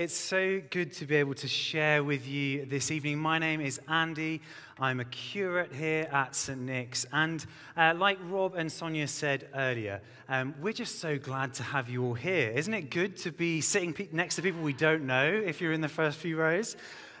It's so good to be able to share with you this evening. My name is Andy. I'm a curate here at St. Nick's. And uh, like Rob and Sonia said earlier, um, we're just so glad to have you all here. Isn't it good to be sitting pe- next to people we don't know if you're in the first few rows?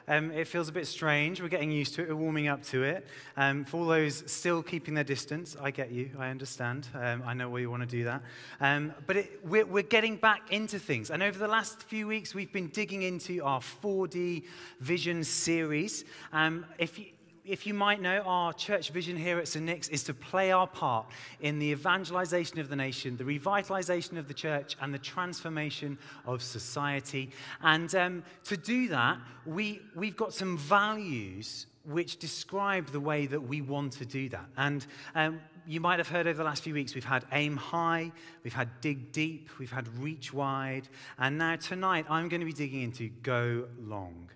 Um, it feels a bit strange. We're getting used to it. We're warming up to it. Um, for all those still keeping their distance, I get you. I understand. Um, I know why you want to do that. Um, but it, we're, we're getting back into things. And over the last few weeks, we've been digging into our 4D Vision series. Um, if you, if you might know, our church vision here at St. Nick's is to play our part in the evangelization of the nation, the revitalization of the church, and the transformation of society. And um, to do that, we, we've got some values which describe the way that we want to do that. And um, you might have heard over the last few weeks, we've had aim high, we've had dig deep, we've had reach wide, and now tonight I'm going to be digging into go long.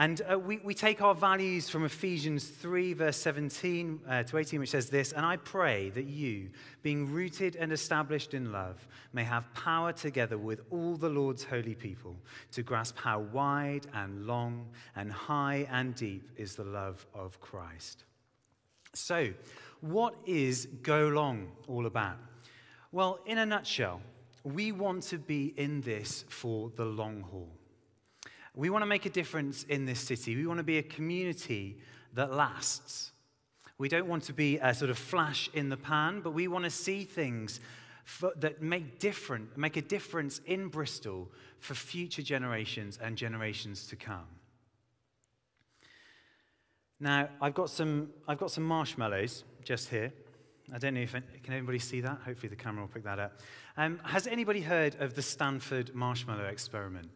And uh, we, we take our values from Ephesians 3, verse 17 uh, to 18, which says this And I pray that you, being rooted and established in love, may have power together with all the Lord's holy people to grasp how wide and long and high and deep is the love of Christ. So, what is Go Long all about? Well, in a nutshell, we want to be in this for the long haul. We want to make a difference in this city. We want to be a community that lasts. We don't want to be a sort of flash in the pan, but we want to see things for, that make, different, make a difference in Bristol for future generations and generations to come. Now, I've got some, I've got some marshmallows just here. I don't know if can anybody see that. Hopefully, the camera will pick that up. Um, has anybody heard of the Stanford marshmallow experiment?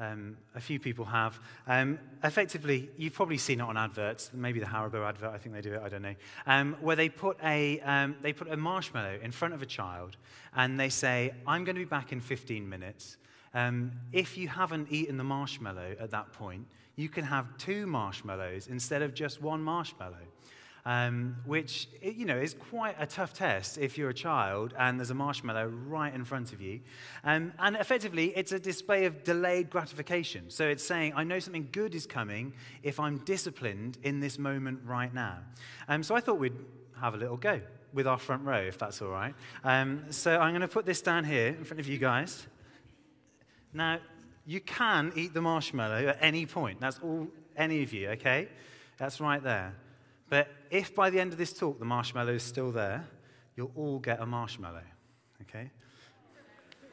Um, a few people have. Um, effectively, you've probably seen it on adverts, maybe the Haribo advert, I think they do it, I don't know, um, where they put, a, um, they put a marshmallow in front of a child and they say, I'm going to be back in 15 minutes. Um, if you haven't eaten the marshmallow at that point, you can have two marshmallows instead of just one marshmallow um, which you know is quite a tough test if you're a child and there's a marshmallow right in front of you. Um, and effectively, it's a display of delayed gratification. So it's saying, I know something good is coming if I'm disciplined in this moment right now. Um, so I thought we'd have a little go with our front row, if that's all right. Um, so I'm going to put this down here in front of you guys. Now, you can eat the marshmallow at any point. That's all, any of you, okay? That's right there. But if by the end of this talk the marshmallow is still there, you'll all get a marshmallow. Okay?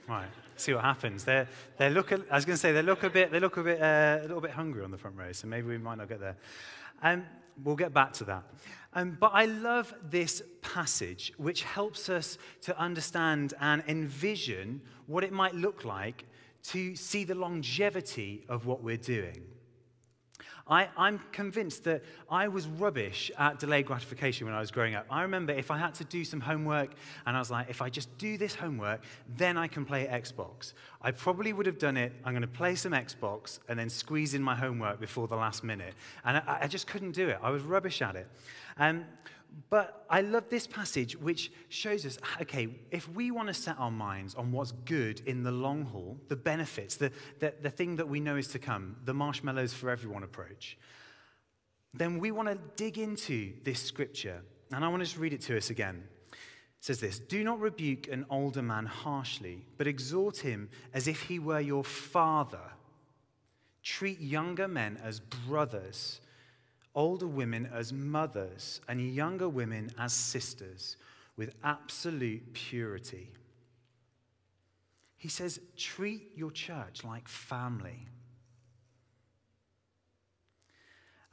Right. See what happens. They're, they look. A, I was going to say they look a bit. They look a bit uh, a little bit hungry on the front row. So maybe we might not get there. Um, we'll get back to that. Um, but I love this passage, which helps us to understand and envision what it might look like to see the longevity of what we're doing. I, I'm convinced that I was rubbish at delayed gratification when I was growing up. I remember if I had to do some homework and I was like, if I just do this homework, then I can play Xbox. I probably would have done it. I'm going to play some Xbox and then squeeze in my homework before the last minute. And I, I just couldn't do it. I was rubbish at it. Um, but I love this passage, which shows us okay, if we want to set our minds on what's good in the long haul, the benefits, the, the, the thing that we know is to come, the marshmallows for everyone approach, then we want to dig into this scripture. And I want to just read it to us again. It says this Do not rebuke an older man harshly, but exhort him as if he were your father. Treat younger men as brothers older women as mothers, and younger women as sisters with absolute purity. He says, treat your church like family.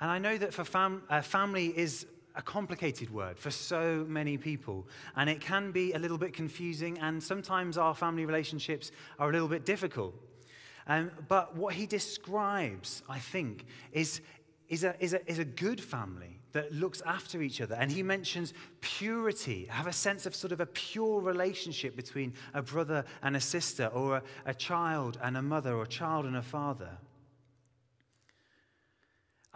And I know that for fam- uh, family is a complicated word for so many people, and it can be a little bit confusing, and sometimes our family relationships are a little bit difficult. Um, but what he describes, I think, is, is a, is, a, is a good family that looks after each other. And he mentions purity, have a sense of sort of a pure relationship between a brother and a sister, or a, a child and a mother, or a child and a father.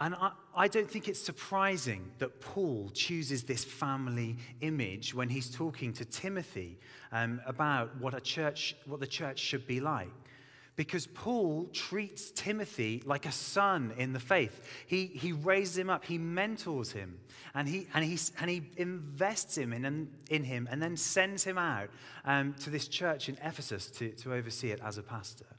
And I, I, don't think it's surprising that Paul chooses this family image when he's talking to Timothy um, about what a church, what the church should be like. Because Paul treats Timothy like a son in the faith. He, he raises him up, he mentors him, and he, and he, and he invests him in, in him, and then sends him out um, to this church in Ephesus to, to oversee it as a pastor.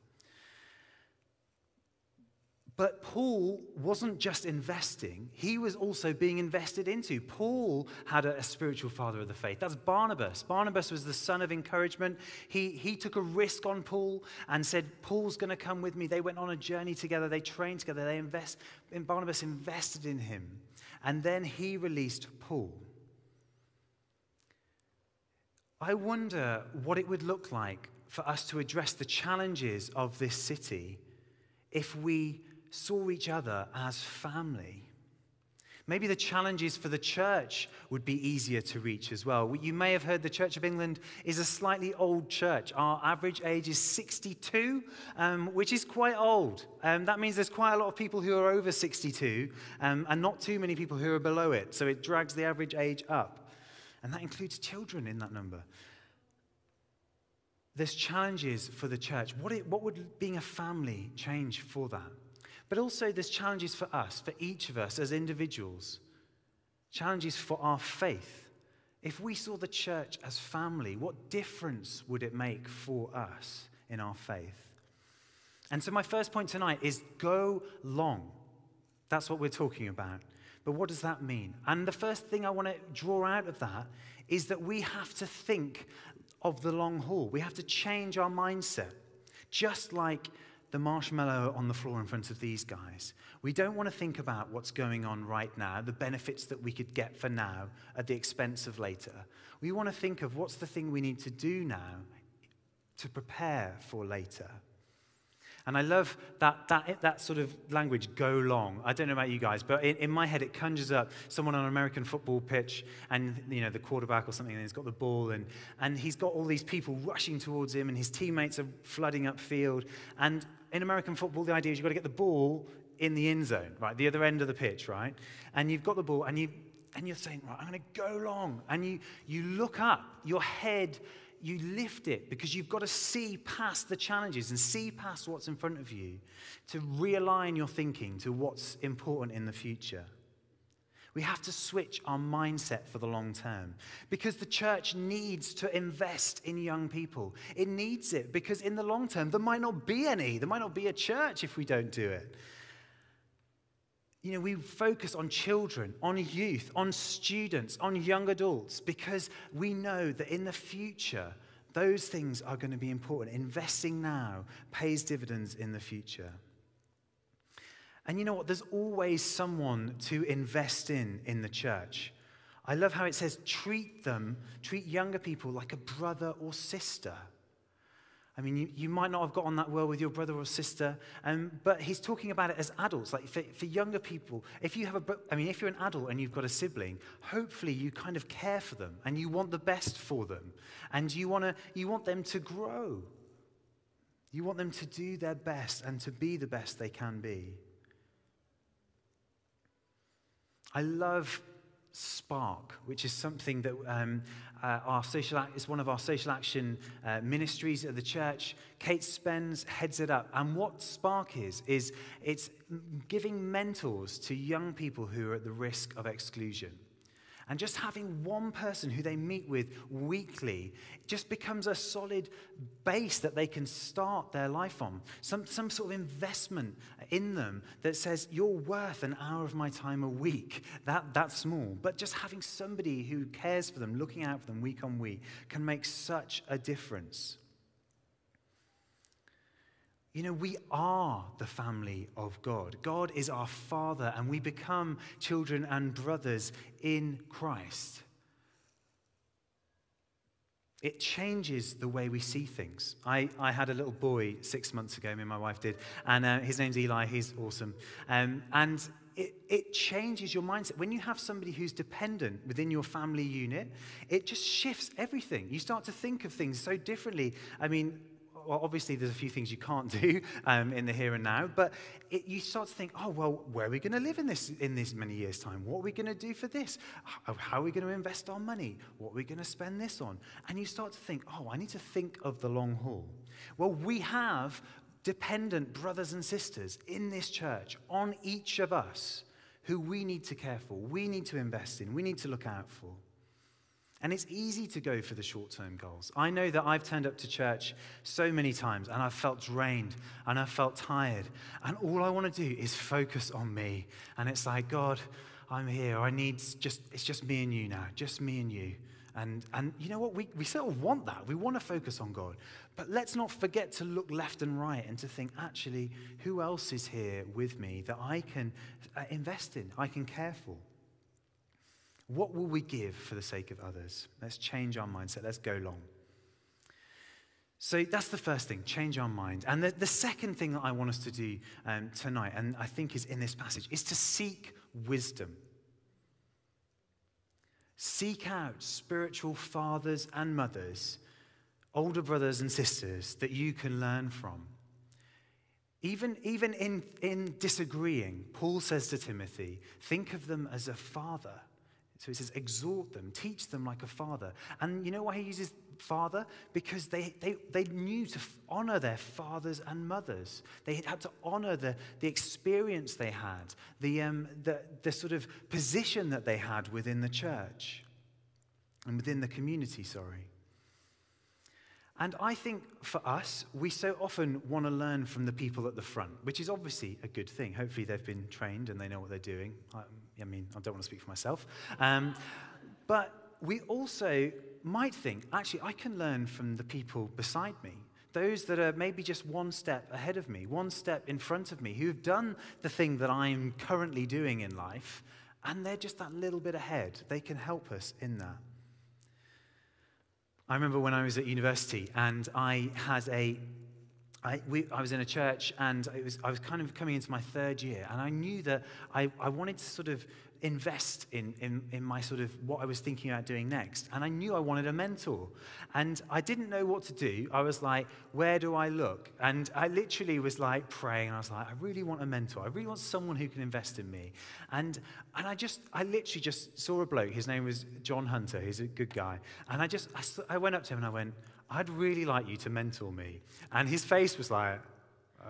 But Paul wasn't just investing, he was also being invested into. Paul had a, a, spiritual father of the faith. That's Barnabas. Barnabas was the son of encouragement. He, he took a risk on Paul and said, Paul's going to come with me. They went on a journey together, they trained together, they invest, and Barnabas invested in him. And then he released Paul. I wonder what it would look like for us to address the challenges of this city if we saw each other as family. Maybe the challenges for the church would be easier to reach as well. You may have heard the Church of England is a slightly old church. Our average age is 62, um, which is quite old. Um, that means there's quite a lot of people who are over 62 um, and not too many people who are below it. So it drags the average age up. And that includes children in that number. There's challenges for the church. What, it, what would being a family change for that? But also, there's challenges for us, for each of us as individuals, challenges for our faith. If we saw the church as family, what difference would it make for us in our faith? And so, my first point tonight is go long. That's what we're talking about. But what does that mean? And the first thing I want to draw out of that is that we have to think of the long haul. We have to change our mindset. Just like the marshmallow on the floor in front of these guys. We don't want to think about what's going on right now, the benefits that we could get for now at the expense of later. We want to think of what's the thing we need to do now to prepare for later. And I love that, that, that sort of language, go long. I don't know about you guys, but in, in, my head it conjures up someone on an American football pitch and, you know, the quarterback or something, and he's got the ball, and, and he's got all these people rushing towards him, and his teammates are flooding upfield. And in American football, the idea is you've got to get the ball in the end zone, right? The other end of the pitch, right? And you've got the ball, and, you, and you're saying, right, I'm going to go long. And you, you look up, your head, you lift it because you've got to see past the challenges and see past what's in front of you to realign your thinking to what's important in the future. We have to switch our mindset for the long term because the church needs to invest in young people. It needs it because in the long term, there might not be any. There might not be a church if we don't do it. You know, we focus on children, on youth, on students, on young adults because we know that in the future, those things are going to be important. Investing now pays dividends in the future. And you know what? There's always someone to invest in in the church. I love how it says, treat them, treat younger people like a brother or sister. I mean, you, you might not have got on that well with your brother or sister, um, but he's talking about it as adults. Like for, for younger people, if you have a, I mean, if you're an adult and you've got a sibling, hopefully you kind of care for them and you want the best for them, and you want to, you want them to grow. You want them to do their best and to be the best they can be. I love Spark, which is something that um, uh, our social is one of our social action uh, ministries at the church. Kate Spence heads it up, and what Spark is is it's giving mentors to young people who are at the risk of exclusion. And just having one person who they meet with weekly just becomes a solid base that they can start their life on. Some, some sort of investment in them that says, You're worth an hour of my time a week. That, that's small. But just having somebody who cares for them, looking out for them week on week, can make such a difference. You know, we are the family of God. God is our Father, and we become children and brothers in Christ. It changes the way we see things. I, I had a little boy six months ago, me and my wife did, and uh, his name's Eli. He's awesome. Um, and it, it changes your mindset. When you have somebody who's dependent within your family unit, it just shifts everything. You start to think of things so differently. I mean, well, obviously there's a few things you can't do um, in the here and now, but it, you start to think, oh, well, where are we going to live in this in this many years' time? What are we going to do for this? How, how are we going to invest our money? What are we going to spend this on? And you start to think, oh, I need to think of the long haul. Well, we have dependent brothers and sisters in this church on each of us who we need to care for, we need to invest in, we need to look out for. And it's easy to go for the short term goals. I know that I've turned up to church so many times and I've felt drained and I've felt tired. And all I want to do is focus on me. And it's like, God, I'm here. I need just, it's just me and you now, just me and you. And, and you know what? We, we sort of want that. We want to focus on God. But let's not forget to look left and right and to think, actually, who else is here with me that I can uh, invest in, I can care for? What will we give for the sake of others? Let's change our mindset. Let's go long. So that's the first thing, change our mind. And the, the second thing that I want us to do um, tonight, and I think is in this passage, is to seek wisdom. Seek out spiritual fathers and mothers, older brothers and sisters that you can learn from. Even, even in, in disagreeing, Paul says to Timothy, think of them as a father so he says, exhort them, teach them like a father. And you know why he uses father? Because they, they, they knew to honor their fathers and mothers. They had to honor the, the experience they had, the, um, the, the sort of position that they had within the church and within the community, sorry. And I think for us, we so often want to learn from the people at the front, which is obviously a good thing. Hopefully, they've been trained and they know what they're doing. I, I mean, I don't want to speak for myself. Um, but we also might think, actually, I can learn from the people beside me. Those that are maybe just one step ahead of me, one step in front of me, who've done the thing that I'm currently doing in life, and they're just that little bit ahead. They can help us in that. I remember when I was at university and I had a I, we, I, was in a church and was, I was kind of coming into my third year, and I knew that I, I wanted to sort of invest in, in, in, my sort of what I was thinking about doing next. And I knew I wanted a mentor. And I didn't know what to do. I was like, where do I look? And I literally was like praying, and I was like, I really want a mentor. I really want someone who can invest in me. And, and I just, I literally just saw a bloke. His name was John Hunter. He's a good guy. And I just, I, I went up to him and I went, I'd really like you to mentor me. And his face was like,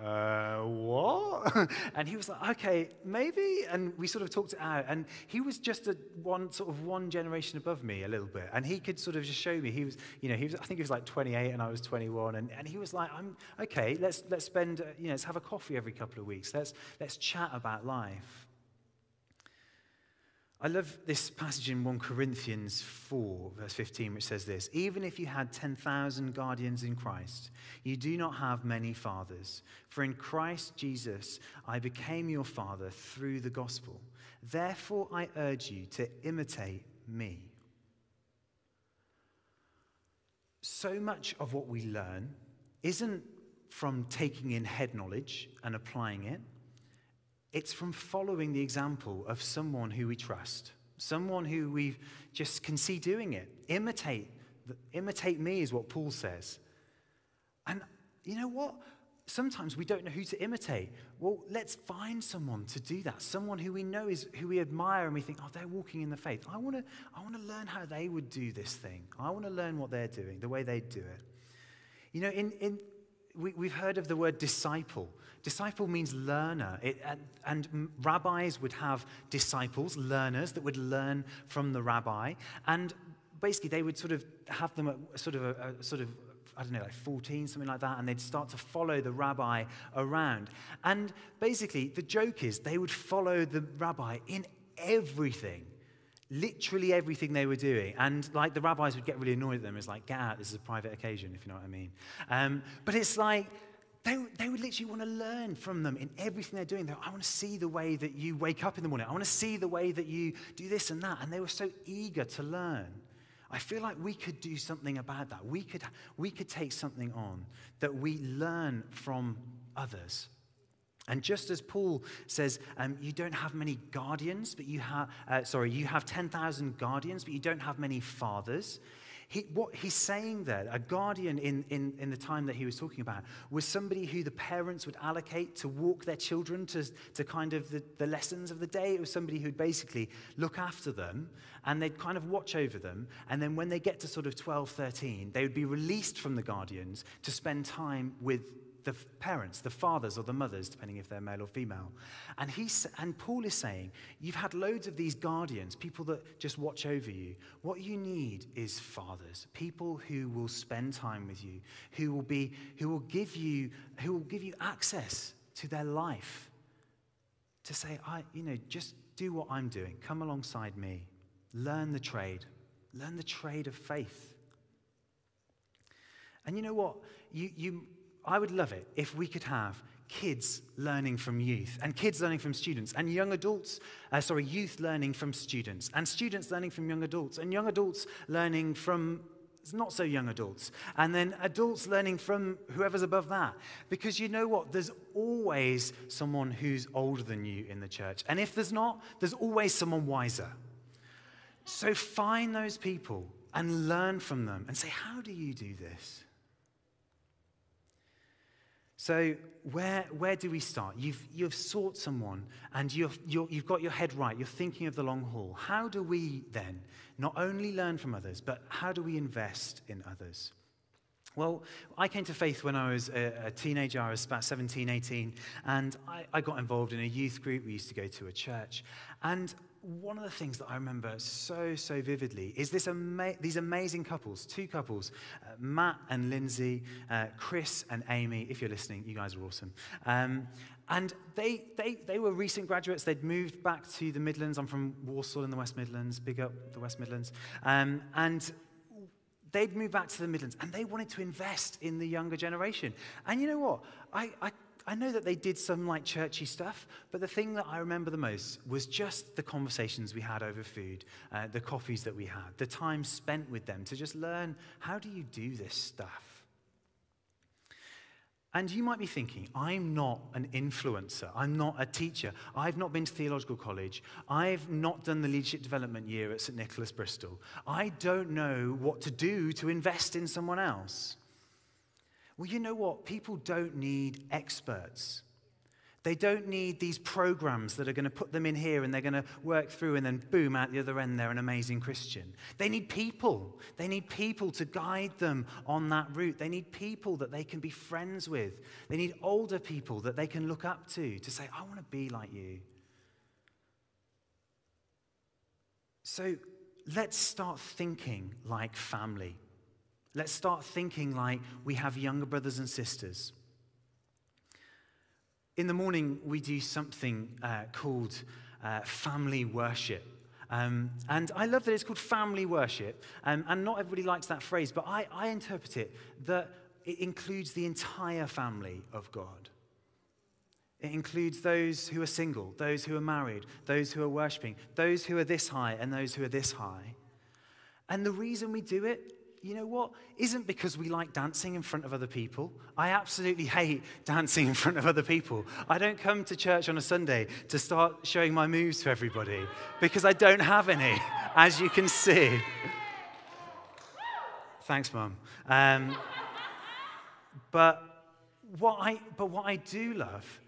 uh, what? and he was like, okay, maybe. And we sort of talked it out. And he was just a one sort of one generation above me a little bit. And he could sort of just show me. He was, you know, he was, I think he was like 28 and I was 21. And, and he was like, I'm okay, let's, let's spend, uh, you know, let's have a coffee every couple of weeks. Let's, let's chat about life. I love this passage in 1 Corinthians 4, verse 15, which says this Even if you had 10,000 guardians in Christ, you do not have many fathers. For in Christ Jesus, I became your father through the gospel. Therefore, I urge you to imitate me. So much of what we learn isn't from taking in head knowledge and applying it. It's from following the example of someone who we trust, someone who we just can see doing it. Imitate. Imitate me is what Paul says. And you know what? Sometimes we don't know who to imitate. Well, let's find someone to do that. Someone who we know is who we admire and we think, oh, they're walking in the faith. I want to I want to learn how they would do this thing. I want to learn what they're doing, the way they do it. You know, in, in we, we've heard of the word disciple. Disciple means learner. It, and, and, rabbis would have disciples, learners that would learn from the rabbi. And basically, they would sort of have them at sort of a, a sort of I don't know, like 14, something like that, and they'd start to follow the rabbi around. And basically, the joke is they would follow the rabbi in everything literally everything they were doing. And like the rabbis would get really annoyed at them. It's like, get out, this is a private occasion, if you know what I mean. Um, but it's like, they, they would literally want to learn from them in everything they're doing. They're, I want to see the way that you wake up in the morning. I want to see the way that you do this and that. And they were so eager to learn. I feel like we could do something about that. We could, we could take something on that we learn from others. And just as Paul says, um, you don't have many guardians, but you have, uh, sorry, you have 10,000 guardians, but you don't have many fathers. He, what he's saying there, a guardian in, in, in the time that he was talking about, was somebody who the parents would allocate to walk their children to, to kind of the, the lessons of the day. It was somebody who'd basically look after them and they'd kind of watch over them. And then when they get to sort of 12, 13, they would be released from the guardians to spend time with the parents, the fathers or the mothers, depending if they're male or female. And, he, and Paul is saying, You've had loads of these guardians, people that just watch over you. What you need is fathers, people who will spend time with you, who will, be, who will, give, you, who will give you access to their life. To say, I, you know, just do what I'm doing, come alongside me, learn the trade, learn the trade of faith. And you know what? You, you, I would love it if we could have kids learning from youth, and kids learning from students, and young adults, uh, sorry, youth learning from students, and students learning from young adults, and young adults learning from not so young adults, and then adults learning from whoever's above that. Because you know what? There's always someone who's older than you in the church. And if there's not, there's always someone wiser. So find those people and learn from them and say, How do you do this? So, where, where do we start? You've, you've sought someone and you've, you have got your head right. You're thinking of the long haul. How do we then not only learn from others, but how do we invest in others? Well, I came to faith when I was a, a teenager. I was about 17, 18, and I, I got involved in a youth group. We used to go to a church. And one of the things that I remember so, so vividly is this ama- these amazing couples, two couples, uh, Matt and Lindsay, uh, Chris and Amy. If you're listening, you guys are awesome. Um, and they, they, they were recent graduates. They'd moved back to the Midlands. I'm from Walsall in the West Midlands, big up the West Midlands. Um, and they'd moved back to the Midlands and they wanted to invest in the younger generation. And you know what? I, I I know that they did some like churchy stuff, but the thing that I remember the most was just the conversations we had over food, uh, the coffees that we had, the time spent with them to just learn how do you do this stuff. And you might be thinking, I'm not an influencer. I'm not a teacher. I've not been to theological college. I've not done the leadership development year at St. Nicholas, Bristol. I don't know what to do to invest in someone else. Well, you know what? People don't need experts. They don't need these programs that are going to put them in here and they're going to work through and then boom, out the other end, they're an amazing Christian. They need people. They need people to guide them on that route. They need people that they can be friends with. They need older people that they can look up to to say, I want to be like you. So let's start thinking like family. Let's start thinking like we have younger brothers and sisters. In the morning, we do something uh, called uh, family worship. Um, and I love that it's called family worship. Um, and not everybody likes that phrase, but I, I interpret it that it includes the entire family of God. It includes those who are single, those who are married, those who are worshiping, those who are this high, and those who are this high. And the reason we do it you know what? Isn't because we like dancing in front of other people. I absolutely hate dancing in front of other people. I don't come to church on a Sunday to start showing my moves to everybody because I don't have any, as you can see. Thanks, Mum. Um, but, what I, but what I do love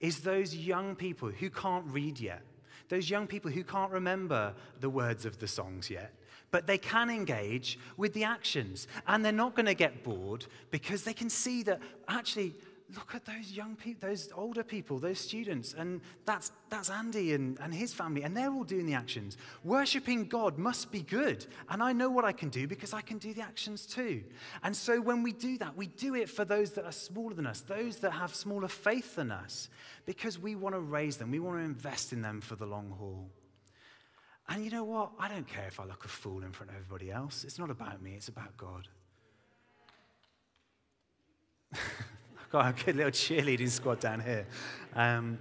is those young people who can't read yet, those young people who can't remember the words of the songs yet but they can engage with the actions. And they're not going to get bored because they can see that actually, look at those young people, those older people, those students. And that's, that's Andy and, and his family, and they're all doing the actions. Worshipping God must be good. And I know what I can do because I can do the actions too. And so when we do that, we do it for those that are smaller than us, those that have smaller faith than us, because we want to raise them, we want to invest in them for the long haul. And you know what? I don't care if I look a fool in front of everybody else. It's not about me, it's about God. I've got a good little cheerleading squad down here. Um,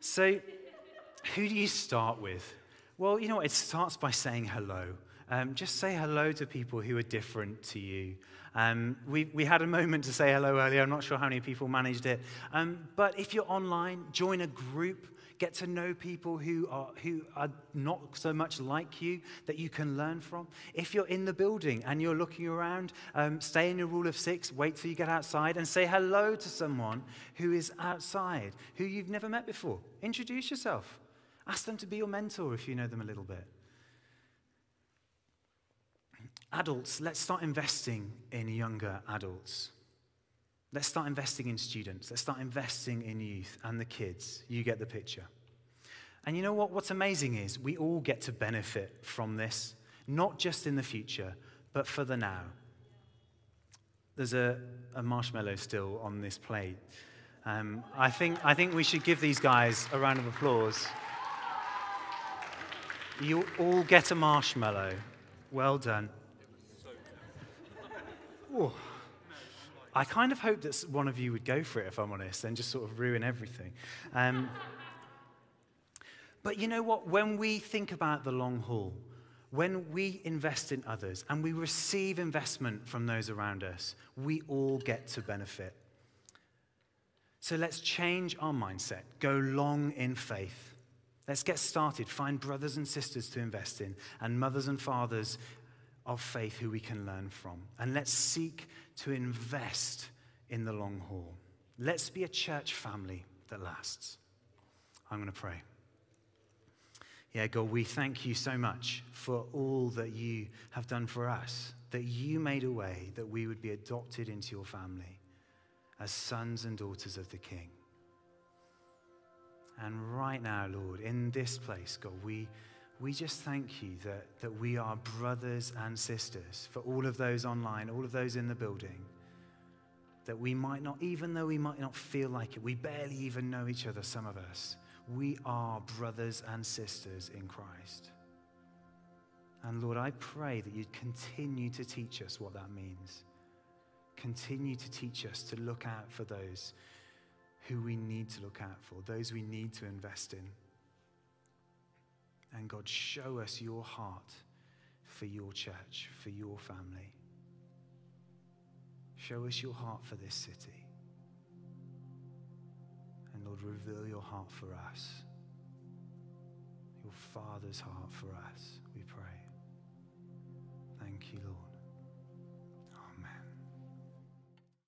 so, who do you start with? Well, you know what? It starts by saying hello. Um, just say hello to people who are different to you. Um, we, we had a moment to say hello earlier. I'm not sure how many people managed it. Um, but if you're online, join a group get to know people who are, who are not so much like you that you can learn from. If you're in the building and you're looking around, um, stay in your rule of six, wait till you get outside and say hello to someone who is outside, who you've never met before. Introduce yourself. Ask them to be your mentor if you know them a little bit. Adults, let's start investing in younger adults. Let's start investing in students. Let's start investing in youth and the kids. You get the picture. And you know what? What's amazing is we all get to benefit from this, not just in the future, but for the now. There's a, a marshmallow still on this plate. Um, I, think, I think we should give these guys a round of applause. You all get a marshmallow. Well done. Ooh. I kind of hope that one of you would go for it, if I'm honest, and just sort of ruin everything. Um, but you know what? When we think about the long haul, when we invest in others and we receive investment from those around us, we all get to benefit. So let's change our mindset, go long in faith. Let's get started, find brothers and sisters to invest in, and mothers and fathers of faith who we can learn from. And let's seek to invest in the long haul. Let's be a church family that lasts. I'm going to pray. Yeah, God, we thank you so much for all that you have done for us, that you made a way that we would be adopted into your family as sons and daughters of the King. And right now, Lord, in this place, God, we we just thank you that, that we are brothers and sisters for all of those online, all of those in the building. That we might not, even though we might not feel like it, we barely even know each other, some of us. We are brothers and sisters in Christ. And Lord, I pray that you'd continue to teach us what that means. Continue to teach us to look out for those who we need to look out for, those we need to invest in. And God, show us your heart for your church, for your family. Show us your heart for this city. And Lord, reveal your heart for us. Your Father's heart for us, we pray. Thank you, Lord.